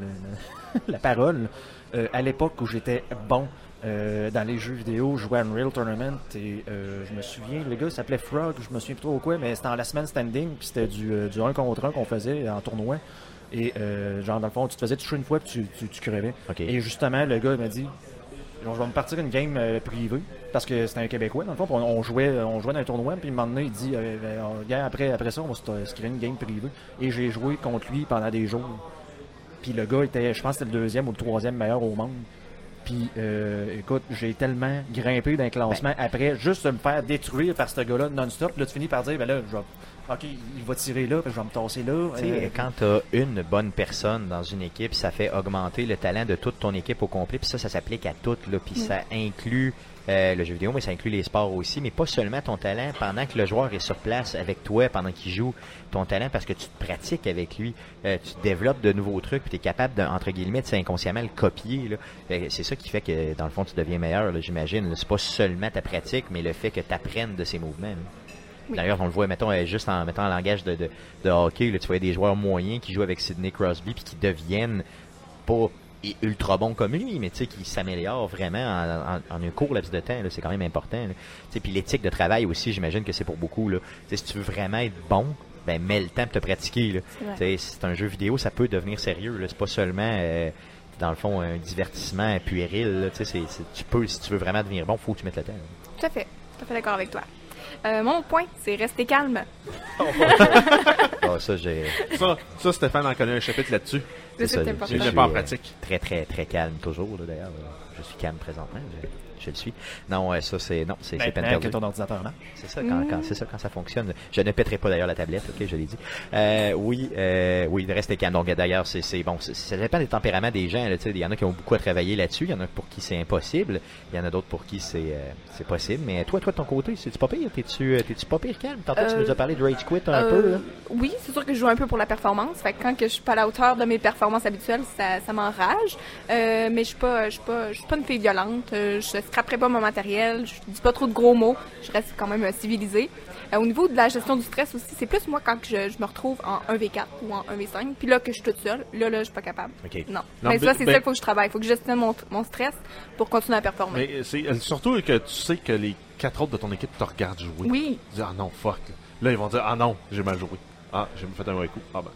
la parole. Euh, à l'époque où j'étais bon euh, dans les jeux vidéo, je jouais à Unreal Tournament et euh, je me souviens, le gars s'appelait Frog, je me souviens plus trop quoi, mais c'était en la semaine standing, puis c'était du, du 1 contre 1 qu'on faisait en tournoi. Et genre, dans le fond, tu te faisais toucher une fois puis tu, tu, crevais. Et justement, le gars m'a dit je vais me partir une game privée parce que c'était un Québécois dans le fond. On, jouait, on jouait dans un tournoi, puis un moment il dit après, après ça, on va se, se créer une game privée. Et j'ai joué contre lui pendant des jours Puis le gars était, je pense, c'était le deuxième ou le troisième meilleur au monde. Puis, euh, écoute, j'ai tellement grimpé d'un classement ben. après, juste de me faire détruire par ce gars-là non-stop. Là, tu finis par dire, ben là, je vais OK, il va tirer là, je vais me tasser là. Euh, quand tu as une bonne personne dans une équipe, ça fait augmenter le talent de toute ton équipe au complet. Puis ça, ça s'applique à tout. Là, puis ça inclut euh, le jeu vidéo, mais ça inclut les sports aussi. Mais pas seulement ton talent pendant que le joueur est sur place avec toi, pendant qu'il joue. Ton talent parce que tu te pratiques avec lui. Euh, tu développes de nouveaux trucs, puis tu es capable, de, entre guillemets, de inconsciemment le copier. C'est ça qui fait que, dans le fond, tu deviens meilleur, j'imagine. C'est pas seulement ta pratique, mais le fait que tu apprennes de ces mouvements. D'ailleurs, on le voit, mettons, euh, juste en mettant en langage de, de, hockey, là, tu vois des joueurs moyens qui jouent avec Sidney Crosby puis qui deviennent pas ultra bons comme lui, mais qui s'améliorent vraiment en, un court laps de temps. C'est quand même important. Puis l'éthique de travail aussi, j'imagine que c'est pour beaucoup. Là. si tu veux vraiment être bon, ben mets le temps pour te pratiquer. C'est un jeu vidéo, ça peut devenir sérieux. C'est pas seulement euh, dans le fond un divertissement puéril. tu peux, si tu veux vraiment devenir bon, faut que tu mettes le temps. Tout à fait. Tout à fait d'accord avec toi. Euh, mon point, c'est rester calme. oh, ça, j'ai... Ça, ça, Stéphane en connaît un chapitre là-dessus. C'est ça, c'est pas en pratique. Très, très, très calme toujours, d'ailleurs. Je suis calme présentement je le suis. Non, ça c'est non, c'est peine que ton ordinateur C'est ça quand, quand c'est ça quand ça fonctionne. Je ne pèterai pas d'ailleurs la tablette, ok, je l'ai dit. Euh, oui, euh, oui, reste calme. Donc d'ailleurs, c'est c'est bon, ça dépend des tempéraments des gens. Il y en a qui ont beaucoup à travailler là-dessus. Il y en a pour qui c'est impossible. Il y en a d'autres pour qui c'est euh, c'est possible. Mais toi, toi de ton côté, c'est tu pas pire? T'es-tu euh, t'es-tu pas pire calme Tantôt tu nous as parlé de rage quit un peu. Oui, c'est sûr que je joue un peu pour la performance. Fait que quand que je suis pas à la hauteur de mes performances habituelles, ça, ça m'enrage. mais je suis pas je suis pas je suis pas une fille violente. je scraperai pas mon matériel je dis pas trop de gros mots, je reste quand même euh, civilisée. Euh, au niveau de la gestion du stress aussi, c'est plus moi quand je, me retrouve en 1v4 ou en 1v5, puis là que je suis toute seule, là, là, je suis pas capable. Non. mais ça, c'est ça qu'il faut que je travaille. Il faut que je gestionne mon, mon, stress pour continuer à performer. Mais c'est surtout que tu sais que les quatre autres de ton équipe te regardent jouer. Oui. Ils disent, ah non, fuck. Là, ils vont dire, ah non, j'ai mal joué. Ah, j'ai fait un mauvais coup. Ah ben.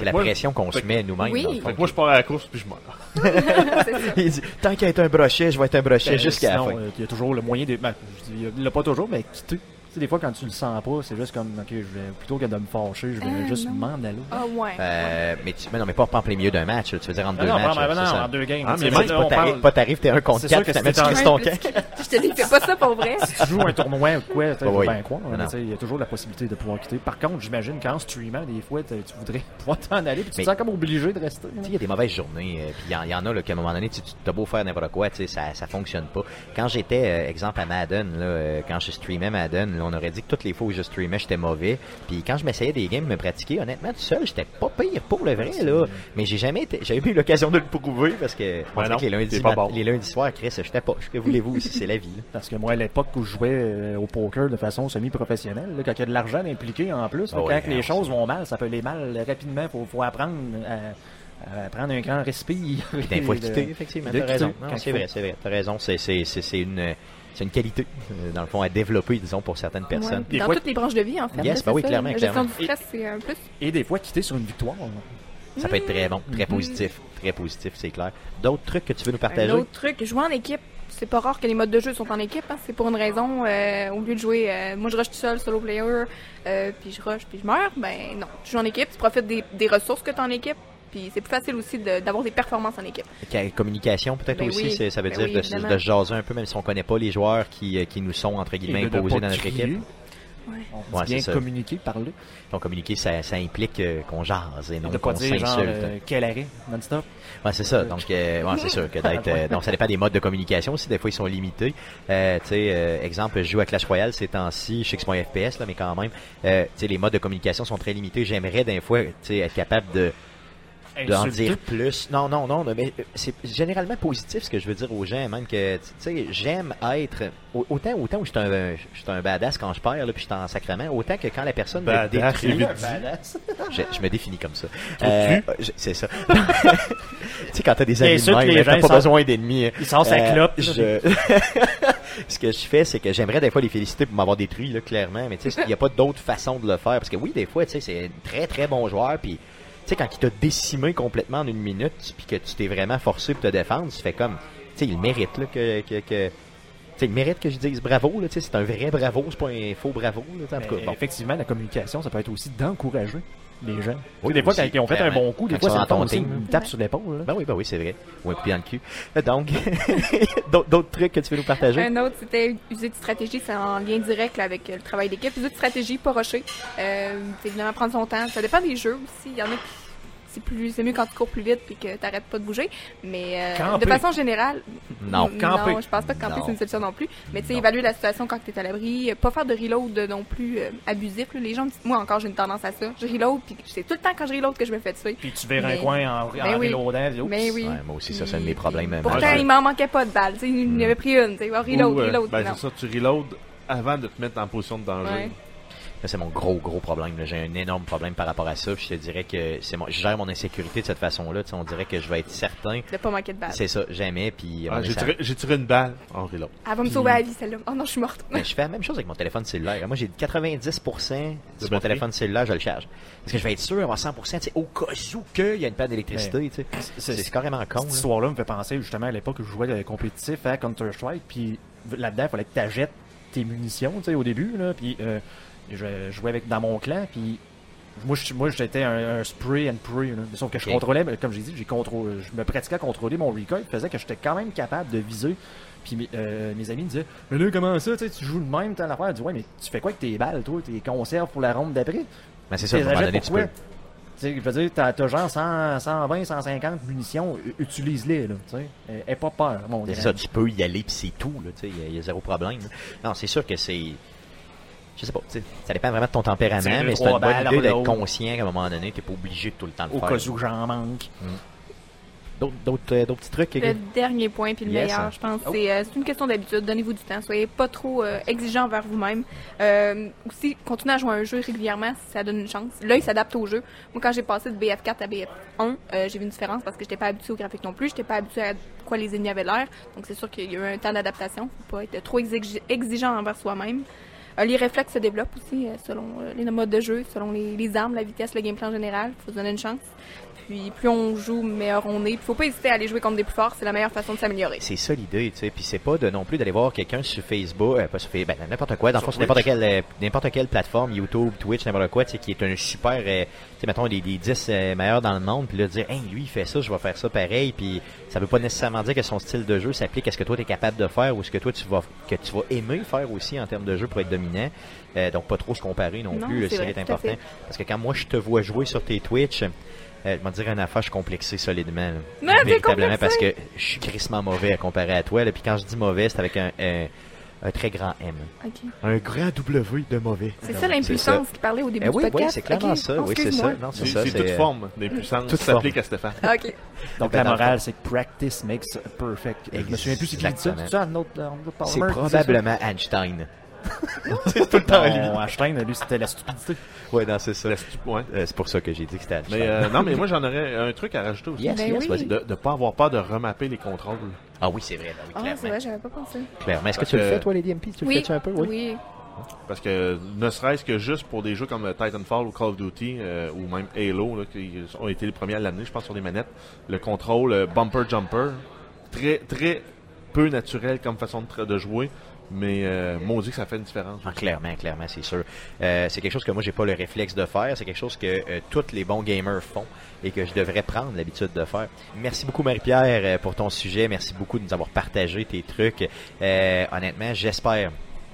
C'est la pression qu'on se met nous-mêmes. Oui. moi, je pars à la course puis je meurs. il dit Tant qu'il y a un brochet, je vais être un brochet ben, jusqu'à la fin. Euh, il y a toujours le moyen de. Ben, il l'a pas toujours, mais quitter sais, des fois, quand tu le sens pas, c'est juste comme, ok, je vais, plutôt que de me fâcher, je vais euh, juste m'en aller. Ah, ouais. Euh, mais, tu, mais non, mais pas en plein milieu d'un match, tu veux dire entre deux non, matchs. Non, non, en deux games. Ah, mais pas t'arrives, t'es un contre quatre, t'as mis ton camp. Je te dis, fais pas ça pour vrai. Si tu joues un tournoi ou quoi, tu vas bien croire. Il y a toujours la possibilité de pouvoir quitter. Par contre, j'imagine qu'en streamant, des fois, tu voudrais pouvoir t'en aller, puis tu te sens comme obligé de rester. Il y a des mauvaises journées, euh, puis il y en a, qu'à un moment donné, tu as beau faire n'importe quoi, ça, ça fonctionne pas. Quand j'étais, exemple, à Madden, quand je streamais Madden, on aurait dit que toutes les où je streamais, j'étais mauvais. Puis quand je m'essayais des games, me pratiquer, honnêtement, tout seul, j'étais pas pire pour le vrai, là. Mais j'ai jamais été, j'ai eu l'occasion de le prouver parce que, les, lundis, les lundis soirs, Chris, j'étais pas. Que voulez-vous, c'est la vie, Parce que moi, à l'époque où je jouais euh, au poker de façon semi-professionnelle, quand il y a de l'argent impliqué en plus, ah quand les choses vont mal, ça peut aller mal rapidement. Faut, faut apprendre à, prendre un grand respire. Des fois quitter, effectivement. T'as raison. C'est vrai, c'est vrai. T'as raison. C'est une c'est une qualité, euh, dans le fond, à développer, disons, pour certaines personnes. Dans toutes les branches de vie, en fait. Yes, bah oui, clairement. La gestion du stress, c'est un plus. Et des fois, quitter sur une victoire. Ça peut être très bon, très mm-hmm. positif. Très positif, c'est clair. D'autres trucs que tu veux nous partager? D'autres trucs, jouer en équipe. C'est pas rare que les modes de jeu sont en équipe. Hein. C'est pour une raison. Euh, au lieu de jouer, euh, moi je rush tout seul, solo player, puis je rush, puis je meurs. Ben non, tu joues en équipe, tu profites des, des ressources que tu as en équipe, puis c'est plus facile aussi d'avoir des performances en équipe. Communication peut-être ben aussi, ça veut ben dire de, de, jaser un peu, même si on connaît pas les joueurs qui, euh, qui nous sont entre guillemets imposés dans notre équipe. Ouais. On dit bien communiquer, parler. Donc communiquer, ça, ça implique euh, qu'on jase et non qu'on s'insulte. Euh, quel arrêt, non-stop. Ouais, c'est ça. Donc, euh, ouais, c'est sûr que d'être. donc, ça dépend des modes de communication aussi. Des fois, ils sont limités. tu sais, exemple, je joue à Clash Royale ces temps-ci. Je sais que c'est mon FPS là, mais quand même, tu sais, les modes de communication sont très limités. J'aimerais des fois, tu sais, être capable de d'en dire plus. Non, non, non, mais euh, c'est généralement positif ce que je veux dire aux gens, même que, tu sais, j'aime être, autant, autant où je suis un, je un badass quand je perds, là, puis je suis en sacrement, autant que quand la personne me détruit, je, je, me définis comme ça. Euh, c'est ça. tu sais, quand t'as des amis de même, t'as pas besoin d'ennemis. Ils sont sa euh, clope. ce que je fais, c'est que j'aimerais des fois les féliciter pour m'avoir détruit, là, clairement, mais tu sais, il n'y a pas d'autre façon de le faire, parce que oui, des fois, tu sais, c'est un très très bon joueur, puis sais, quand il t'a décimé complètement en une minute, puis que tu t'es vraiment forcé pour te défendre, tu fais comme, tu sais, il mérite là, que, que, que il mérite que je dise bravo, là, c'est un vrai bravo, c'est pas un faux bravo. Là, Effectivement, la communication, ça peut être aussi d'encourager. Les gens. Oui, des fois, quand ils ont fait un bon coup, des fois, ça tombe aussi une tape sur l'épaule. Ben oui, ben oui, c'est vrai. Ou un coup dans le cul. Donc, d'autres trucs que tu veux nous partager? Un autre, c'était user de stratégie, c'est en lien direct avec le travail d'équipe. User de stratégie, pas rocher. Euh, évidemment, prendre son temps. Ça dépend des jeux aussi. Il y en a qui c'est plus c'est mieux quand tu cours plus vite puis que tu n'arrêtes pas de bouger. Mais euh, de façon générale non. non je pense pas que camper c'est une solution non plus. Mais tu sais évaluer la situation quand tu es à l'abri pas faire de reload non plus euh, abusif les gens moi encore j'ai une tendance à ça. Je reload puis c'est tout le temps quand je reload que je me fais tuer. Puis tu verras un coin en, en ben reloadant mais oui. Moi aussi ça c'est un de mes problèmes pourtant il m'en manquait pas de balles il y avait pris une tu sais. Reload euh, reload ben, c'est ça tu reload avant de te mettre en position de danger c'est mon gros, gros problème. J'ai un énorme problème par rapport à ça. je te dirais que c'est moi, je gère mon insécurité de cette façon-là. On dirait que je vais être certain. De pas manquer de balle. C'est ça, jamais. Puis ah, j'ai, tiré, une balle en reload. Elle va me sauver la vie, celle-là. Oh non, je suis morte. je fais la même chose avec mon téléphone cellulaire. Moi, j'ai 90% de mon téléphone cellulaire, je le charge. Parce que je vais être sûr d'avoir 100% au cas où qu'il y a une panne d'électricité. C'est, carrément con. Cette histoire-là me fait penser justement à l'époque où je jouais compétitif à Counter-Strike. Puis là-dedans, il fallait que tu achètes tes munitions au début. Là, puis euh, je jouais avec, dans mon clan, puis moi, moi j'étais un, spray and pray. Sauf que je contrôlais, comme j'ai dit, j'ai contrôlé, je me pratiquais à contrôler mon recoil, faisait que j'étais quand même capable de viser. Puis euh, mes amis me disaient, mais là, comment ça, tu joues le même, t'as l'affaire. Je dis, ouais, mais tu fais quoi avec tes balles, toi, tes conserves pour la ronde d'après? Mais c'est ça, à un moment donné, tu peux. je veux dire, t'as, genre 100, 120, 150 munitions, utilise-les, là, tu sais. Aie pas peur, mon C'est ça, tu peux y aller, puis c'est tout, là, tu sais, il y, a zéro problème. Non, c'est sûr que c'est je sais pas, ça dépend vraiment de ton tempérament, mais c'est une bonne idée d'être conscient qu'à un moment donné, tu n'es pas obligé de tout le temps le faire. Au cas où j'en manque. Hmm. Euh, d'autres petits trucs? Le dernier point, puis le meilleur, je pense, oh. euh, c'est une question d'habitude. Donnez-vous du temps. Soyez pas trop euh, exigeant envers vous-même. aussi, continuez à jouer à un jeu régulièrement, ça donne une chance. Là, il s'adapte au jeu. Moi, quand j'ai passé de BF4 à BF1, j'ai vu une différence parce que j'étais pas habitué au graphique non plus. J'étais pas habitué à quoi les ennemis avaient l'air. Donc, c'est sûr qu'il y a eu un temps d'adaptation. Faut pas être trop exigeant envers soi-même. Euh, les réflexes se développent aussi euh, selon euh, les modes de jeu, selon les, armes, la vitesse, le gameplay en général. Il faut se donner une chance. Puis plus on joue, meilleur on est. Il faut pas hésiter à aller jouer contre des plus forts, c'est la meilleure façon de s'améliorer. C'est ça l'idée, tu sais. Puis c'est pas de non plus d'aller voir quelqu'un sur Facebook, pas sur Facebook, ben, n'importe quoi, dans le fond, sur n'importe quelle, n'importe quelle plateforme, YouTube, Twitch, n'importe quoi, tu sais, qui est un super, tu sais, mettons, des, des 10 meilleurs dans le monde, puis là, dire, hey, lui, il fait ça, je vais faire ça pareil, puis ça veut pas nécessairement dire que son style de jeu s'applique à ce que toi, tu es capable de faire ou ce que toi, tu vas, que tu vas aimer faire aussi en termes de jeu pour être dominant. Euh, donc, pas trop se comparer non, plus, c'est important. Parce que quand moi, je te vois jouer sur tes Twitch, euh, je vais dire une affaire, je suis complexé solidement. véritablement parce que je suis crissement mauvais à comparer à toi. Puis quand je dis mauvais, c'est avec un, un, très grand M. Un grand W de mauvais. C'est ça l'impuissance qui parlait au début eh du podcast. Oui, c'est clairement ça. Oui, c'est ça. c'est toute forme d'impuissance. Tout s'applique à Stéphane. OK. Donc la morale, c'est que practice makes perfect. Je me souviens plus si qui dit ça. C'est probablement Einstein. c'est tout le temps lui. Einstein, lui, c'était la stupidité. Ouais, non, c'est ça. Ouais. Euh, c'est pour ça que j'ai dit que c'était Mais euh, non, mais moi, j'en aurais un truc à rajouter aussi. Yes, ben yes, De ne pas avoir peur de remapper les contrôles. Ah oui, c'est vrai. Ben ah, c'est vrai, j'avais pas pensé. Clairement. Est-ce que tu le fais, toi, les DMP? Tu le fais-tu un peu? Oui. oui. Parce que ne serait-ce que juste pour des jeux comme Titanfall ou Call of Duty euh, ou même Halo, là, qui ont été les premiers à l'année, je pense, sur les manettes, le contrôle bumper-jumper, très, très peu naturel comme façon de, de jouer mais euh, maudit ça fait une différence. Ah, clairement, clairement, c'est sûr. Euh, c'est quelque chose que moi, j'ai pas le réflexe de faire. C'est quelque chose que euh, tous les bons gamers font et que je devrais prendre l'habitude de faire. Merci beaucoup, Marie-Pierre, euh, pour ton sujet. Merci beaucoup de nous avoir partagé tes trucs. honnêtement, j'espère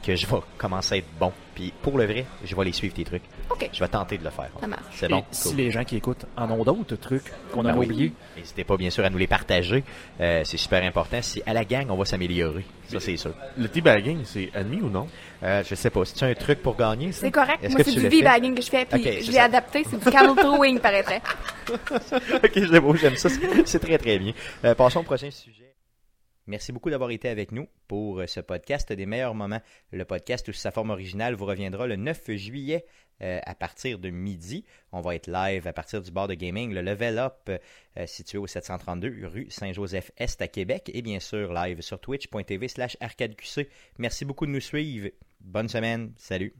que je vais commencer à être bon. Puis pour le vrai, je vais les suivre tes trucs. OK. Je vais tenter de le faire. Ça marche. C'est bon. Si les gens qui écoutent en ont d'autres trucs qu'on a ben oubliés, n'hésitez pas bien sûr à nous les partager. Euh, c'est super important. Si à la gang, on va s'améliorer. Ça, c'est sûr. Le teabagging, c'est admis ou non? Euh, je sais pas. C'est un truc pour gagner, C'est correct. Moi, c'est du v-bagging que je fais, puis je l'ai adapté. C'est du camel throwing, paraîtrait. ok, j'aime ça. C'est très, très bien. Euh, passons au prochain sujet. Merci beaucoup d'avoir été avec nous pour euh, ce podcast des meilleurs moments. Le podcast sous sa forme originale vous reviendra le 9 juillet euh, à partir de midi. On va être live à partir du bar de gaming, le Level Up, euh, situé au 732 rue Saint-Joseph-Est à Québec, et bien sûr live sur twitch.tv slash arcadeqc. Merci beaucoup de nous suivre. Bonne semaine. Salut.